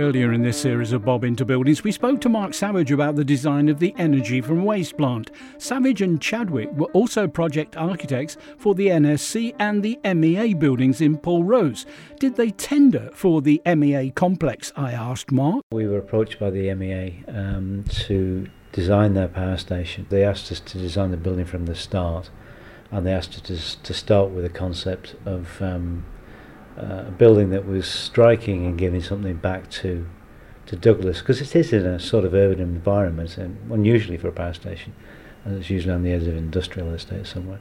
Earlier in this series of Bob Into Buildings, we spoke to Mark Savage about the design of the energy from waste plant. Savage and Chadwick were also project architects for the NSC and the MEA buildings in Pulrose. Did they tender for the MEA complex? I asked Mark. We were approached by the MEA um, to design their power station. They asked us to design the building from the start, and they asked us to, to start with a concept of um, uh, a building that was striking and giving something back to to Douglas because it is in a sort of urban environment and unusually for a power station and it's usually on the edge of industrial estate somewhere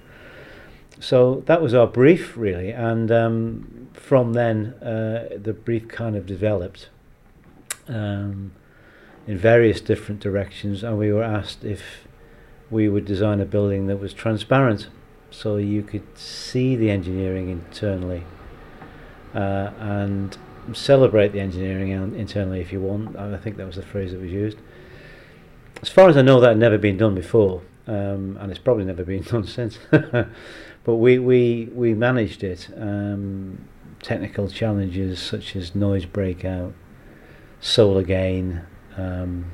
so that was our brief really and um, from then uh, the brief kind of developed um, in various different directions and we were asked if we would design a building that was transparent so you could see the engineering internally uh, and celebrate the engineering internally if you want. I think that was the phrase that was used. As far as I know, that had never been done before, um, and it's probably never been done since. but we, we, we managed it. Um, technical challenges such as noise breakout, solar gain, um,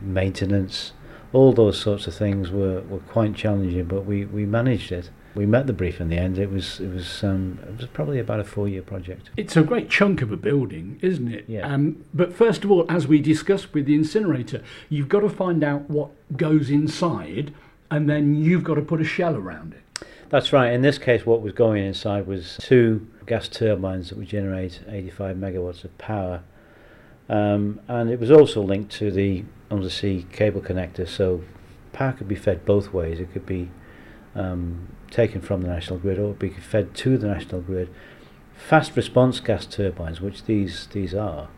maintenance, all those sorts of things were, were quite challenging, but we, we managed it we met the brief in the end. It was it was um, it was probably about a four year project. It's a great chunk of a building, isn't it? Yeah. Um, but first of all, as we discussed with the incinerator, you've got to find out what goes inside, and then you've got to put a shell around it. That's right. In this case, what was going inside was two gas turbines that would generate 85 megawatts of power, Um, and it was also linked to the undersea cable connector, so power could be fed both ways. It could be um, taken from the national grid or be fed to the national grid. Fast response gas turbines, which these, these are,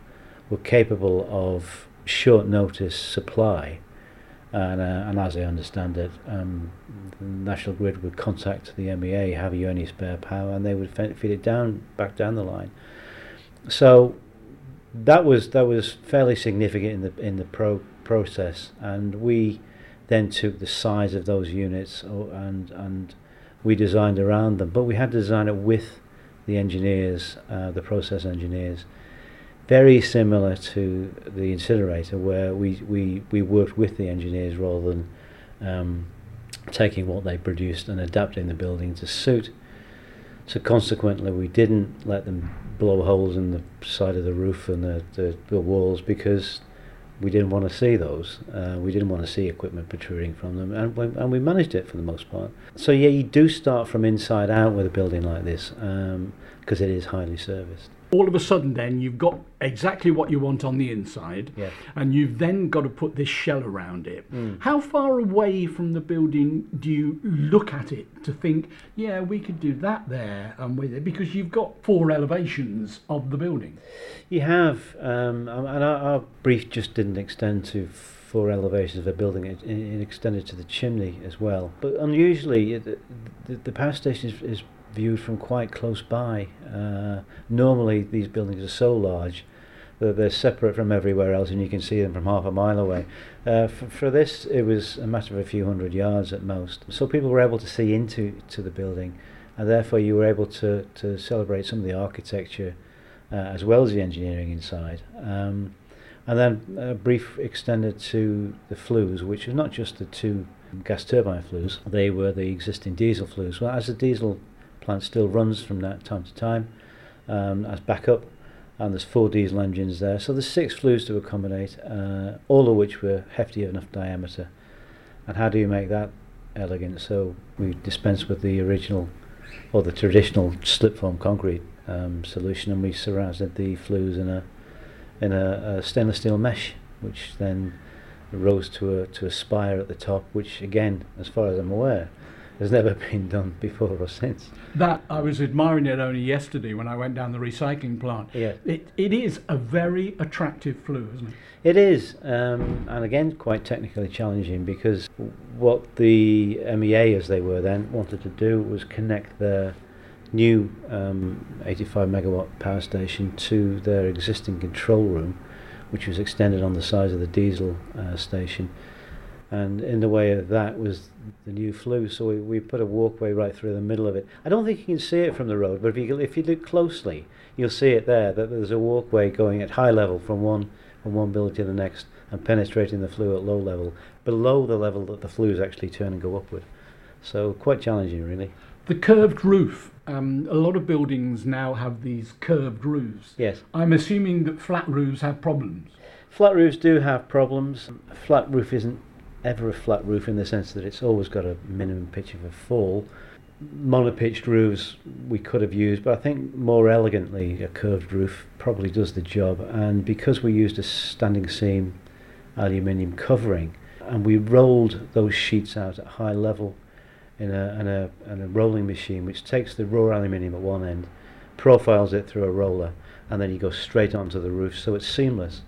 were capable of short notice supply. And, uh, and as I understand it, um, the National Grid would contact the MEA, have you any spare power, and they would feed it down back down the line. So that was that was fairly significant in the in the pro process, and we then took the size of those units oh, and and we designed around them, but we had to design it with the engineers, uh, the process engineers. Very similar to the incinerator, where we, we, we worked with the engineers rather than um, taking what they produced and adapting the building to suit. So consequently, we didn't let them blow holes in the side of the roof and the, the, the walls because we didn't want to see those. Uh, we didn't want to see equipment protruding from them, and we, and we managed it for the most part. So yeah, you do start from inside out with a building like this because um, it is highly serviced all of a sudden then you've got exactly what you want on the inside yeah. and you've then got to put this shell around it mm. how far away from the building do you look at it to think yeah we could do that there and with it because you've got four elevations of the building you have um, and our, our, brief just didn't extend to four elevations of a building it, it extended to the chimney as well but unusually the, the, the power station is, is viewed from quite close by. Uh, normally, these buildings are so large that they're separate from everywhere else, and you can see them from half a mile away. Uh, for, for this, it was a matter of a few hundred yards at most. So people were able to see into to the building, and therefore you were able to, to celebrate some of the architecture uh, as well as the engineering inside. Um, and then a brief extended to the flues, which was not just the two gas turbine flues, they were the existing diesel flues. Well, as the diesel plant still runs from that time to time um, as backup and there's four diesel engines there. So there's six flues to accommodate uh, all of which were hefty enough diameter. And how do you make that elegant? So we dispense with the original or the traditional slip form concrete um, solution and we surrounded the flues in a in a, a stainless steel mesh which then rose to a to a spire at the top which again as far as I'm aware has never been done before or since. That I was admiring it only yesterday when I went down the recycling plant. Yeah. It, it is a very attractive flue, isn't it? It is, um, and again quite technically challenging because what the MEA, as they were then, wanted to do was connect their new um, 85 megawatt power station to their existing control room, which was extended on the size of the diesel uh, station. And in the way of that was the new flue, so we, we put a walkway right through the middle of it. I don't think you can see it from the road, but if you if you look closely, you'll see it there. That there's a walkway going at high level from one from one building to the next and penetrating the flue at low level, below the level that the flues actually turn and go upward. So quite challenging, really. The curved roof. Um, a lot of buildings now have these curved roofs. Yes. I'm assuming that flat roofs have problems. Flat roofs do have problems. Flat roof isn't ever a flat roof in the sense that it's always got a minimum pitch of a fall. Monopitched roofs we could have used, but I think more elegantly a curved roof probably does the job. And because we used a standing seam aluminium covering and we rolled those sheets out at high level in a, in a, in a rolling machine which takes the raw aluminium at one end, profiles it through a roller, and then you go straight onto the roof, so it's seamless.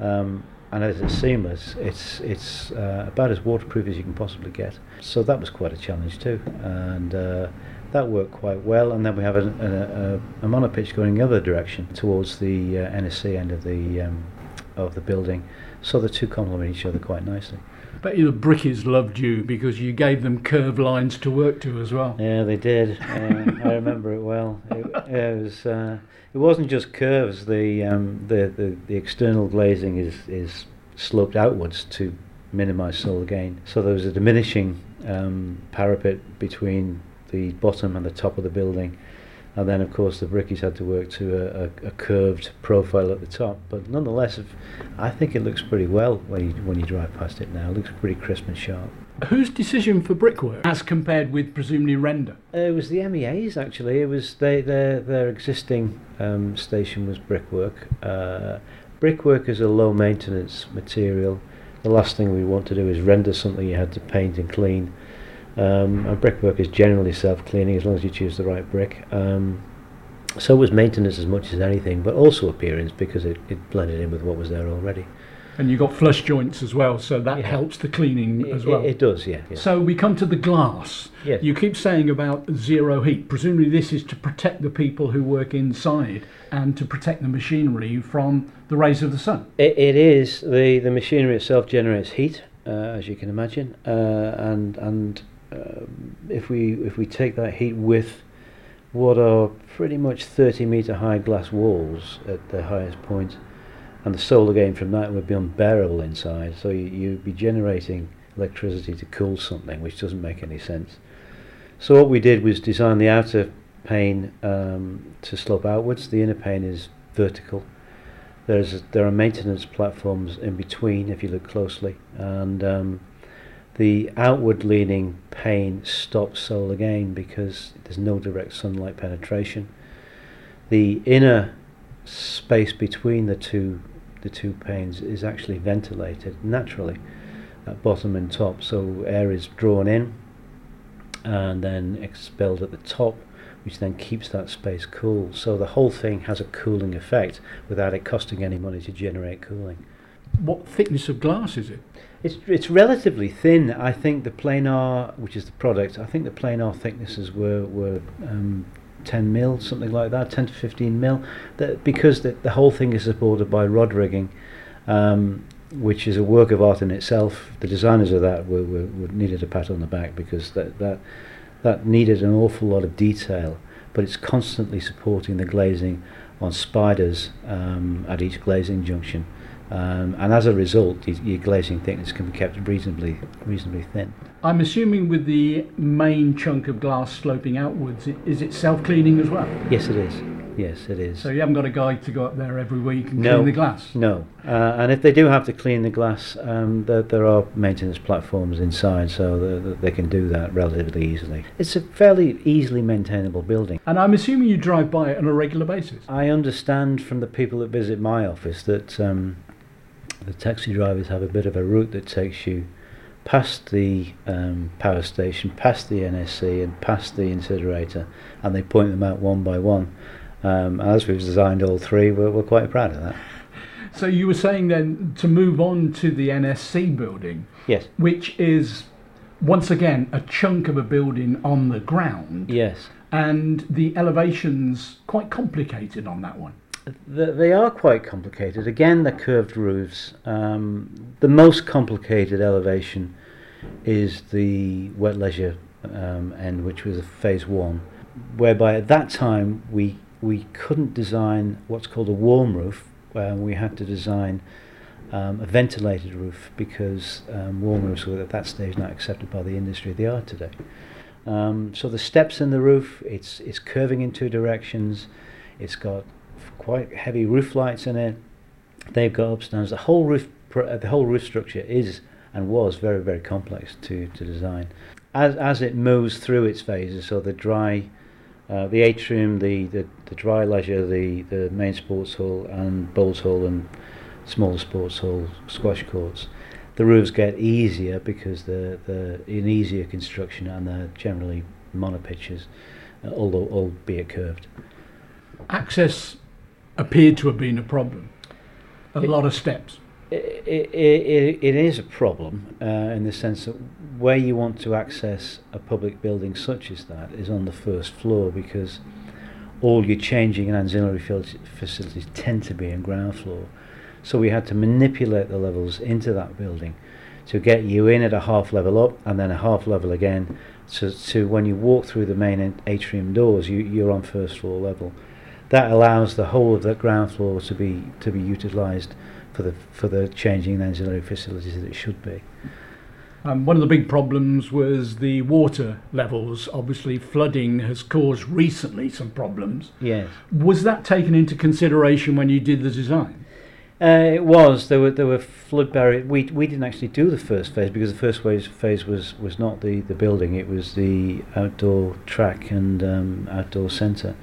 Um, and as it's seamless, it's it's uh, about as waterproof as you can possibly get. So that was quite a challenge too, and uh, that worked quite well. And then we have a, a, a, a monopitch going the other direction towards the uh, NSC end of the um, of the building, so the two complement each other quite nicely. But the brickies loved you because you gave them curved lines to work to as well. Yeah, they did. I remember it well. It, it was. Uh, it wasn't just curves. The, um, the the the external glazing is is sloped outwards to minimise solar gain. So there was a diminishing um, parapet between the bottom and the top of the building. And then, of course, the brickies had to work to a, a, a curved profile at the top. But nonetheless, if, I think it looks pretty well when you, when you drive past it now. It looks pretty crisp and sharp. Whose decision for brickwork, as compared with presumably render? Uh, it was the MEAs actually. It was they, their their existing um, station was brickwork. Uh, brickwork is a low maintenance material. The last thing we want to do is render something you had to paint and clean. Um, and brickwork is generally self-cleaning as long as you choose the right brick. Um, so it was maintenance as much as anything, but also appearance because it, it blended in with what was there already. And you got flush joints as well, so that Yeah. helps the cleaning It, as well. it, it does, yeah. yeah. So we come to the glass. Yes. You keep saying about zero heat. Presumably, this is to protect the people who work inside and to protect the machinery from the rays of the sun. It, it is the the machinery itself generates heat, uh, as you can imagine, uh, and and if we if we take that heat with what are pretty much 30 meter high glass walls at the highest point, and the solar gain from that would be unbearable inside. So you, you'd be generating electricity to cool something, which doesn't make any sense. So what we did was design the outer pane um, to slope outwards. The inner pane is vertical. There's there are maintenance platforms in between if you look closely, and um, the outward leaning pane stops solar gain because there's no direct sunlight penetration. The inner space between the two the two panes is actually ventilated naturally at bottom and top, so air is drawn in and then expelled at the top, which then keeps that space cool. So the whole thing has a cooling effect without it costing any money to generate cooling. What thickness of glass is it? It's it's relatively thin. I think the planar, which is the product, I think the planar thicknesses were were um, 10 mil, something like that, 10 to 15 mil. That because the, the whole thing is supported by rod rigging, um, which is a work of art in itself. The designers of that were, were, were needed a pat on the back because that that that needed an awful lot of detail. But it's constantly supporting the glazing on spiders um, at each glazing junction. Um, and as a result, your, glazing thickness can be kept reasonably reasonably thin. I'm assuming with the main chunk of glass sloping outwards, is it self-cleaning as well? Yes, it is. Yes, it is. So you haven't got a guy to go up there every week and No. clean the glass. No, uh, and if they do have to clean the glass, um, there, there are maintenance platforms inside, so the, the, they can do that relatively easily. It's a fairly easily maintainable building. And I'm assuming you drive by it on a regular basis. I understand from the people that visit my office that um, the taxi drivers have a bit of a route that takes you past the um, power station, past the NSC, and past the incinerator, and they point them out one by one. Um, as we've designed all three, we're, we're quite proud of that. So you were saying then to move on to the NSC building, Yes. which is once again a chunk of a building on the ground, Yes. and the elevation's quite complicated on that one. They are quite complicated. Again, they're curved roofs. Um, the most complicated elevation is the wet leisure um, end, which was phase one, whereby at that time we we couldn't design what's called a warm roof. We had to design um, a ventilated roof because um, warm roofs were at that stage not accepted by the industry. They are today. Um, so the steps in the roof, it's it's curving in two directions. It's got quite heavy roof lights in it. They've got upstands. The whole roof, the whole roof structure is and was very very complex to, to design. As as it moves through its phases, so the dry, uh, the atrium, the, the, the dry leisure, the, the main sports hall, and bowls hall and smaller sports hall, squash courts. The roofs get easier because they're, they're in easier construction and they're generally monopitches, uh, although albeit curved. Access appeared to have been a problem. A it, lot of steps. It, it, it is a problem uh, in the sense that where you want to access a public building such as that is on the first floor because all your changing and ancillary facilities tend to be on ground floor. So we had to manipulate the levels into that building to get you in at a half level up and then a half level again. So, to when you walk through the main atrium doors, you, you're on first floor level that allows the whole of the ground floor to be to be utilised for the for the changing and ancillary facilities that it should be. Um, one of the big problems was the water levels. Obviously, flooding has caused recently some problems. Yes. Was that taken into consideration when you did the design? Uh, it was. There were there were flood barriers. We we didn't actually do the first phase because the first phase phase was was not the the building. It was the outdoor track and um, outdoor centre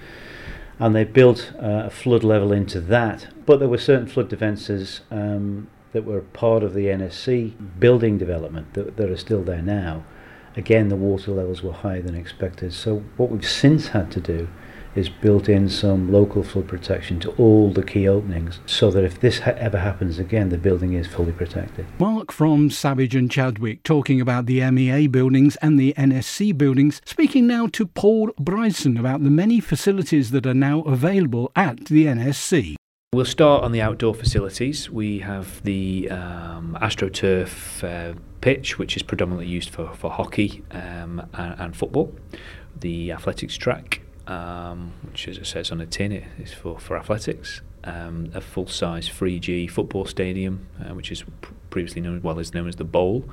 and they built uh, a flood level into that. But there were certain flood defences um, that were part of the NSC building development that, that are still there now. Again, the water levels were higher than expected. So what we've since had to do is built in some local flood protection to all the key openings so that if this ha- ever happens again, the building is fully protected. Mark from Savage and Chadwick talking about the MEA buildings and the NSC buildings, speaking now to Paul Bryson about the many facilities that are now available at the NSC. We'll start on the outdoor facilities. We have the um, AstroTurf uh, pitch, which is predominantly used for, for hockey um, and, and football, the athletics track, um, which, as it says on the tin, it is for, for athletics. Um, a full-size 3G football stadium, uh, which is pr- previously known well as known as the Bowl,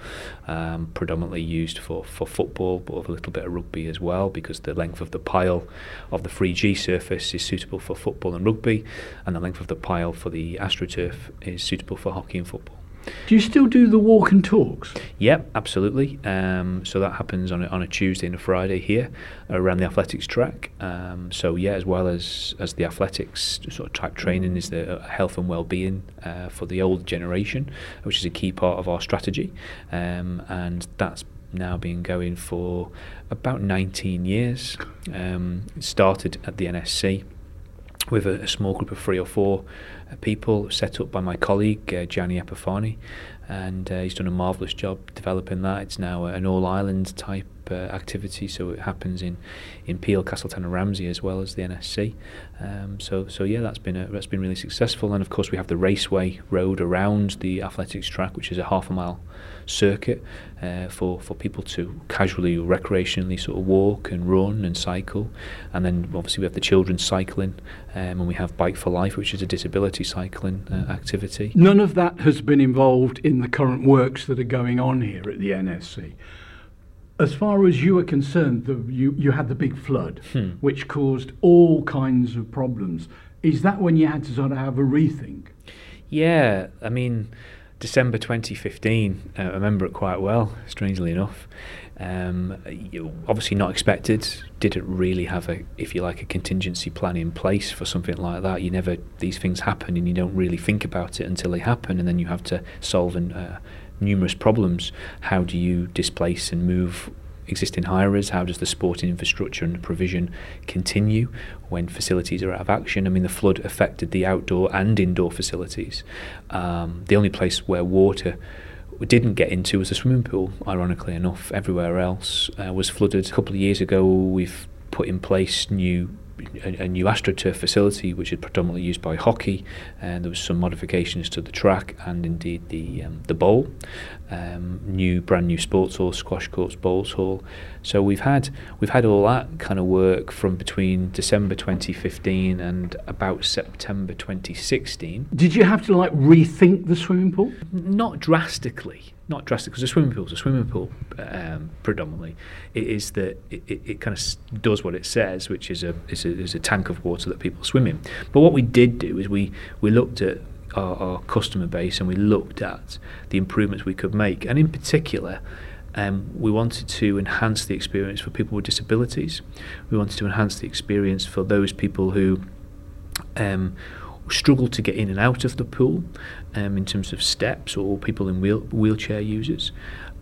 um, predominantly used for, for football, but with a little bit of rugby as well, because the length of the pile of the 3G surface is suitable for football and rugby, and the length of the pile for the AstroTurf is suitable for hockey and football. Do you still do the walk and talks? Yep, absolutely. Um, so that happens on a, on a Tuesday and a Friday here around the athletics track. Um, so yeah, as well as as the athletics sort of type training is the uh, health and well-being uh, for the old generation, which is a key part of our strategy, um, and that's now been going for about 19 years. Um, started at the NSC with a, a small group of three or four uh, people set up by my colleague uh, Gianni Epifani, and uh, he's done a marvellous job developing that. It's now an all island type uh, activity, so it happens in in Peel, Castletown, and Ramsey as well as the NSC. Um, so so yeah, that's been a, that's been really successful. And of course, we have the raceway road around the athletics track, which is a half a mile circuit uh, for for people to casually, recreationally sort of walk and run and cycle. And then obviously we have the children's cycling, um, and we have Bike for Life, which is a disability cycling uh, activity. None of that has been involved in the current works that are going on here at the NSC as far as you are concerned, the, you, you had the big flood, hmm. which caused all kinds of problems. Is that when you had to sort of have a rethink? Yeah, I mean, December 2015, uh, I remember it quite well, strangely enough. Um, obviously not expected, didn't really have a, if you like, a contingency plan in place for something like that. You never, these things happen and you don't really think about it until they happen and then you have to solve and uh, numerous problems. How do you displace and move existing hirers? How does the sporting infrastructure and provision continue when facilities are out of action? I mean, the flood affected the outdoor and indoor facilities. Um, the only place where water didn't get into was the swimming pool, ironically enough. Everywhere else uh, was flooded. A couple of years ago, we've put in place new a, a, new AstroTurf facility, which is predominantly used by hockey, and there was some modifications to the track and indeed the um, the bowl. Um, new, brand new sports hall, squash courts, bowls hall. So we've had we've had all that kind of work from between December 2015 and about September 2016. Did you have to like rethink the swimming pool? Not drastically not drastic because a swimming pool is a swimming pool um, predominantly. It is that it, it, it, kind of does what it says, which is a, is a is a tank of water that people swim in. But what we did do is we we looked at our, our customer base and we looked at the improvements we could make, and in particular. Um, we wanted to enhance the experience for people with disabilities. We wanted to enhance the experience for those people who um, struggle to get in and out of the pool um, in terms of steps or people in wheel, wheelchair users.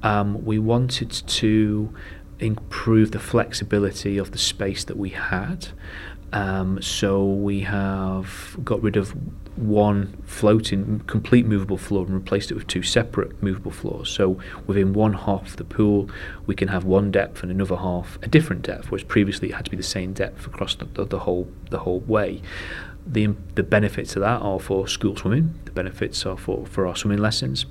Um, we wanted to improve the flexibility of the space that we had. Um, so we have got rid of one floating, complete movable floor and replaced it with two separate movable floors. So within one half of the pool, we can have one depth and another half a different depth, whereas previously it had to be the same depth across the, the, the whole the whole way the the benefits of that are for school swimming. The benefits are for, for our swimming lessons.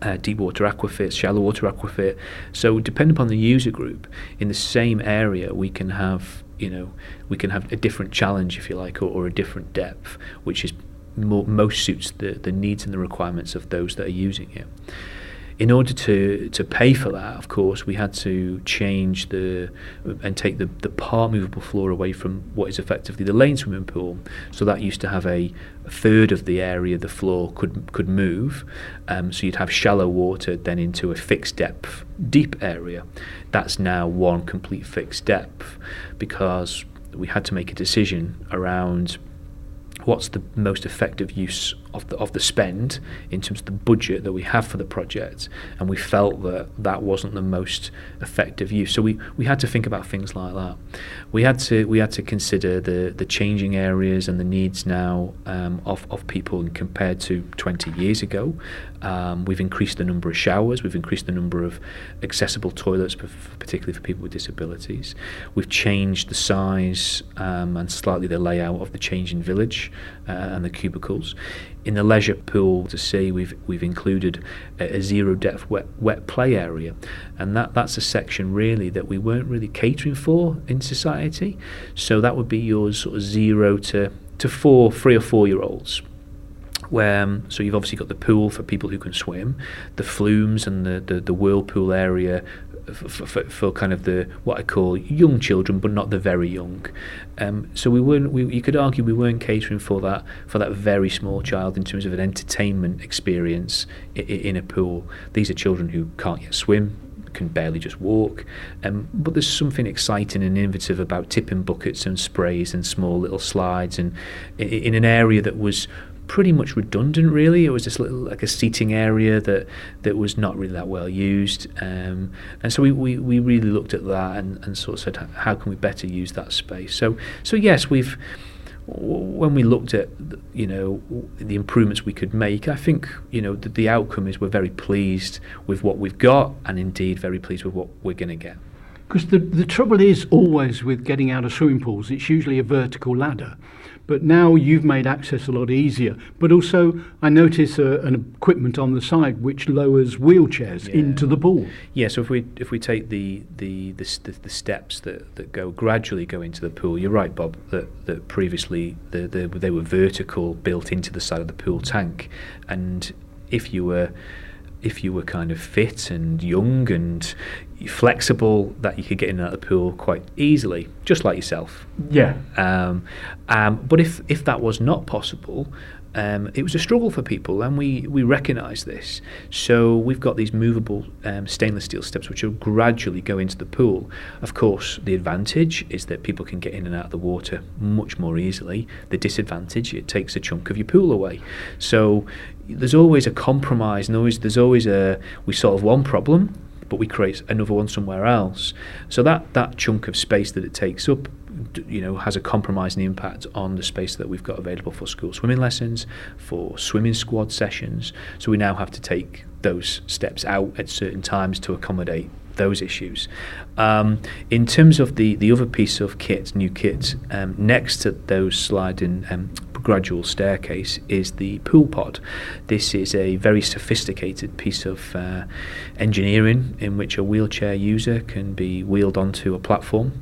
Uh, deep water aquafit, shallow water aquafit. So depending upon the user group, in the same area, we can have you know we can have a different challenge, if you like, or, or a different depth, which is more, most suits the the needs and the requirements of those that are using it in order to, to pay for that, of course, we had to change the and take the, the part movable floor away from what is effectively the lane swimming pool. So that used to have a, a third of the area the floor could could move. Um, so you'd have shallow water then into a fixed depth deep area. That's now one complete fixed depth because we had to make a decision around what's the most effective use of the of the spend in terms of the budget that we have for the project, and we felt that that wasn't the most effective use. So we, we had to think about things like that. We had to we had to consider the the changing areas and the needs now um, of of people compared to 20 years ago. Um, we've increased the number of showers. We've increased the number of accessible toilets, particularly for people with disabilities. We've changed the size um, and slightly the layout of the changing village uh, and the cubicles. In the leisure pool to see, we've we've included a, a, zero depth wet wet play area, and that that's a section really that we weren't really catering for in society. So that would be yours sort of zero to to four, three or four year olds where um, so you've obviously got the pool for people who can swim, the flumes and the, the, the whirlpool area for, for, for, kind of the what I call young children, but not the very young. Um, so we weren't. We, you could argue we weren't catering for that for that very small child in terms of an entertainment experience in, in a pool. These are children who can't yet swim, can barely just walk. Um, but there's something exciting and innovative about tipping buckets and sprays and small little slides, and in, in an area that was pretty much redundant really. It was just little like a seating area that that was not really that well used. Um, and so we, we, we really looked at that and, and sort of said how can we better use that space? So so yes we've when we looked at you know the improvements we could make I think you know the, the outcome is we're very pleased with what we've got and indeed very pleased with what we're going to get. Because the, the trouble is always with getting out of swimming pools it's usually a vertical ladder but now you've made access a lot easier. But also, I notice uh, an equipment on the side which lowers wheelchairs yeah. into the pool. Yeah. So if we if we take the the, the, the steps that, that go gradually go into the pool, you're right, Bob. That that previously the, the, they were vertical, built into the side of the pool tank, and if you were if you were kind of fit and young and flexible, that you could get in and out of the pool quite easily, just like yourself. Yeah. Um, um, but if if that was not possible, um, it was a struggle for people, and we, we recognise this. So we've got these movable um, stainless steel steps which will gradually go into the pool. Of course, the advantage is that people can get in and out of the water much more easily. The disadvantage, it takes a chunk of your pool away. So there's always a compromise, and always there's always a we solve one problem, but we create another one somewhere else. So that that chunk of space that it takes up you know has a compromising impact on the space that we've got available for school swimming lessons for swimming squad sessions so we now have to take those steps out at certain times to accommodate those issues. Um, in terms of the, the other piece of kit, new kit, um, next to those sliding um, gradual staircase is the pool pod. This is a very sophisticated piece of uh, engineering in which a wheelchair user can be wheeled onto a platform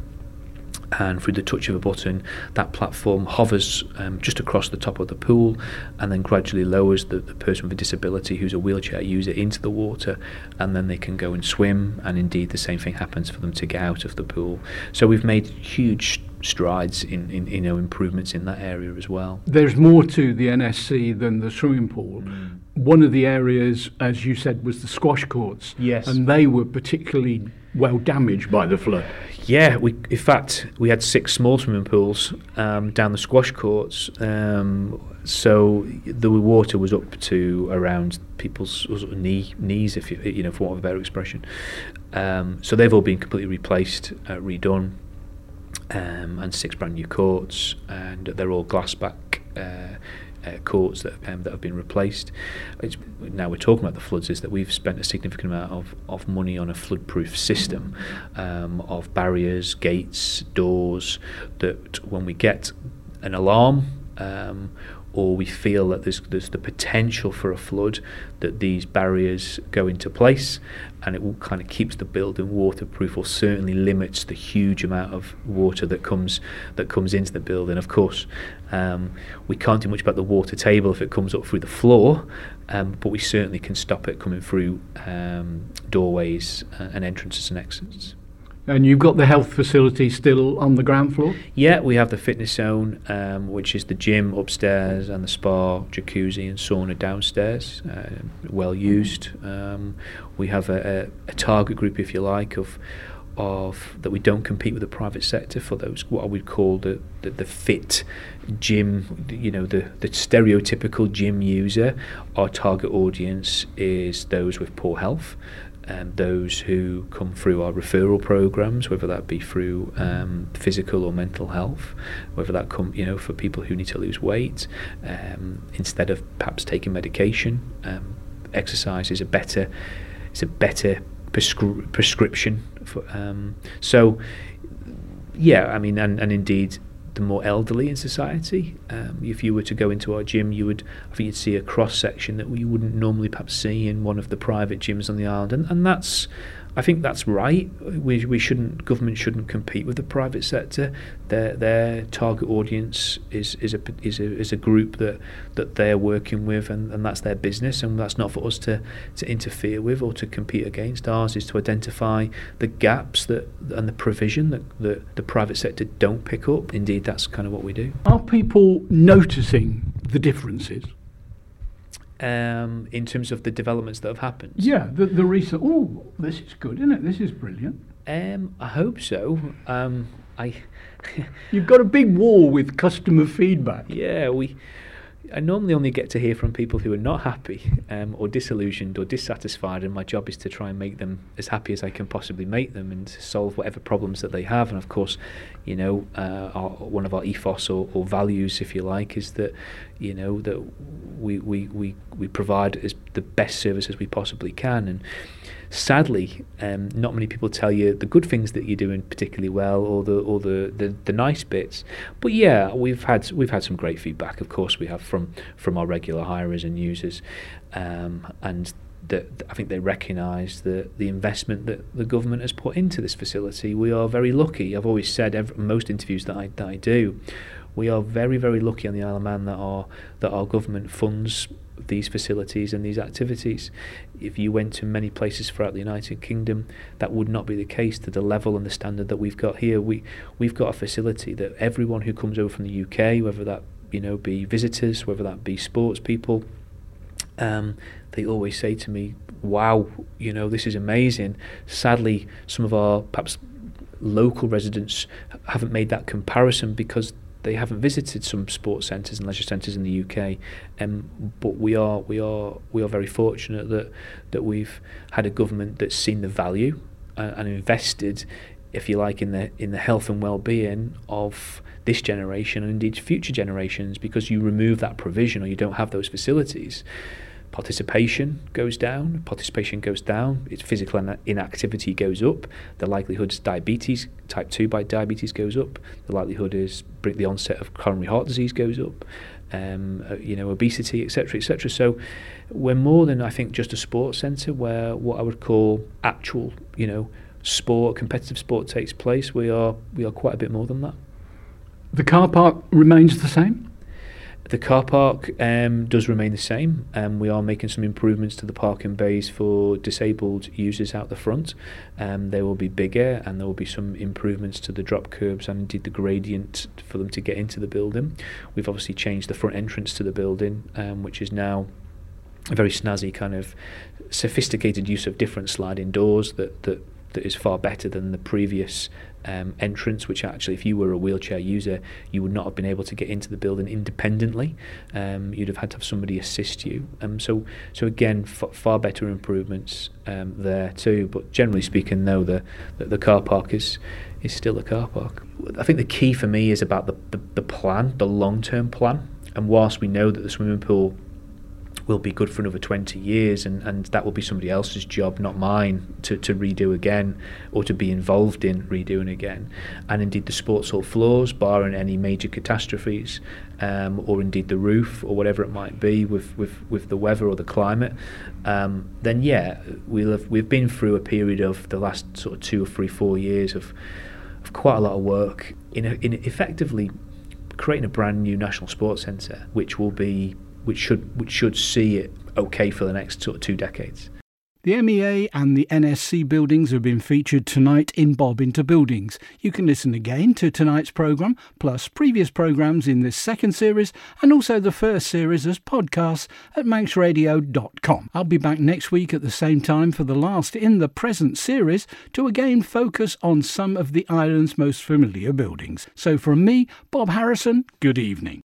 and through the touch of a button, that platform hovers um, just across the top of the pool and then gradually lowers the, the, person with a disability who's a wheelchair user into the water, and then they can go and swim. And indeed, the same thing happens for them to get out of the pool. So we've made huge strides in, in you know improvements in that area as well. There's more to the NSC than the swimming pool. Mm. One of the areas, as you said, was the squash courts. Yes, and they were particularly well damaged by the flood. Yeah, we in fact we had six small swimming pools um, down the squash courts, um, so the water was up to around people's knee knees, if you you know, for want of a better expression. Um, so they've all been completely replaced, uh, redone, um, and six brand new courts, and they're all glass back. Uh, uh, courts that um, that have been replaced. It's, now we're talking about the floods. Is that we've spent a significant amount of, of money on a flood-proof system um, of barriers, gates, doors. That when we get an alarm. Um, or we feel that there's there's the potential for a flood, that these barriers go into place, and it will kind of keeps the building waterproof, or certainly limits the huge amount of water that comes that comes into the building. Of course, um, we can't do much about the water table if it comes up through the floor, um, but we certainly can stop it coming through um, doorways uh, and entrances and exits. And you've got the health facility still on the ground floor? Yeah, we have the fitness zone, um, which is the gym upstairs and the spa, jacuzzi, and sauna downstairs, uh, well used. Um, we have a, a, a target group, if you like, of of that we don't compete with the private sector for those what I would call the, the, the fit gym you know the, the stereotypical gym user our target audience is those with poor health um, those who come through our referral programs, whether that be through um, physical or mental health, whether that come you know for people who need to lose weight, um, instead of perhaps taking medication, um, exercise is a better it's a better prescri- prescription. For, um, so yeah, I mean, and, and indeed the more elderly in society. Um, if you were to go into our gym, you would, I think, you'd see a cross section that you wouldn't normally perhaps see in one of the private gyms on the island, and and that's I think that's right. We, we shouldn't government shouldn't compete with the private sector. Their their target audience is is a is a, is a group that that they're working with, and, and that's their business, and that's not for us to, to interfere with or to compete against. Ours is to identify the gaps that and the provision that the, the private sector don't pick up. Indeed, that's kind of what we do. Are people noticing the differences? Um, in terms of the developments that have happened. Yeah, the, the recent. Oh, this is good, isn't it? This is brilliant. Um, I hope so. Um, I. You've got a big wall with customer feedback. Yeah, we. I normally only get to hear from people who are not happy um, or disillusioned or dissatisfied, and my job is to try and make them as happy as I can possibly make them and solve whatever problems that they have. And of course, you know, uh, our, one of our ethos or, or values, if you like, is that you know that we we, we, we provide as the best service as we possibly can and sadly um, not many people tell you the good things that you're doing particularly well or the or the, the, the nice bits but yeah we've had we've had some great feedback of course we have from from our regular hirers and users um, and that I think they recognise the the investment that the government has put into this facility. We are very lucky. I've always said every, most interviews that I that I do, we are very, very lucky on the Isle of Man that our that our government funds these facilities and these activities. If you went to many places throughout the United Kingdom, that would not be the case to the level and the standard that we've got here. We, we've got a facility that everyone who comes over from the UK, whether that you know be visitors, whether that be sports people, um, they always say to me, wow, you know, this is amazing. Sadly, some of our perhaps local residents haven't made that comparison because they haven't visited some sports centres and leisure centres in the UK, um, but we are we are we are very fortunate that that we've had a government that's seen the value uh, and invested, if you like, in the in the health and well-being of this generation and indeed future generations. Because you remove that provision or you don't have those facilities, participation goes down. Participation goes down. Its physical inactivity goes up. The likelihood is diabetes, type 2 by diabetes goes up. The likelihood is the onset of coronary heart disease goes up. Um, uh, you know, obesity, etc., etc. So we're more than I think just a sports centre where what I would call actual, you know, sport, competitive sport takes place. We are we are quite a bit more than that. The car park remains the same. The car park um, does remain the same. Um, we are making some improvements to the parking bays for disabled users out the front. Um, they will be bigger and there will be some improvements to the drop curbs and indeed the gradient for them to get into the building. We've obviously changed the front entrance to the building, um, which is now a very snazzy kind of sophisticated use of different sliding doors that, that that is far better than the previous um, entrance, which actually, if you were a wheelchair user, you would not have been able to get into the building independently. Um, you'd have had to have somebody assist you. Um, so, so again, f- far better improvements um, there too. But generally speaking, though, the, the the car park is is still a car park. I think the key for me is about the, the, the plan, the long term plan. And whilst we know that the swimming pool will be good for another 20 years and, and that will be somebody else's job not mine to, to redo again or to be involved in redoing again. And indeed the sports hall floors barring any major catastrophes um, or indeed the roof or whatever it might be with, with, with the weather or the climate um, then yeah we'll have, we've been through a period of the last sort of two or three four years of, of quite a lot of work in, a, in effectively creating a brand new national sports centre which will be which should which should see it okay for the next sort of two decades. The MEA and the NSC buildings have been featured tonight in Bob Into Buildings. You can listen again to tonight's programme, plus previous programmes in this second series, and also the first series as podcasts at manxradio.com. I'll be back next week at the same time for the last in the present series to again focus on some of the island's most familiar buildings. So from me, Bob Harrison, good evening.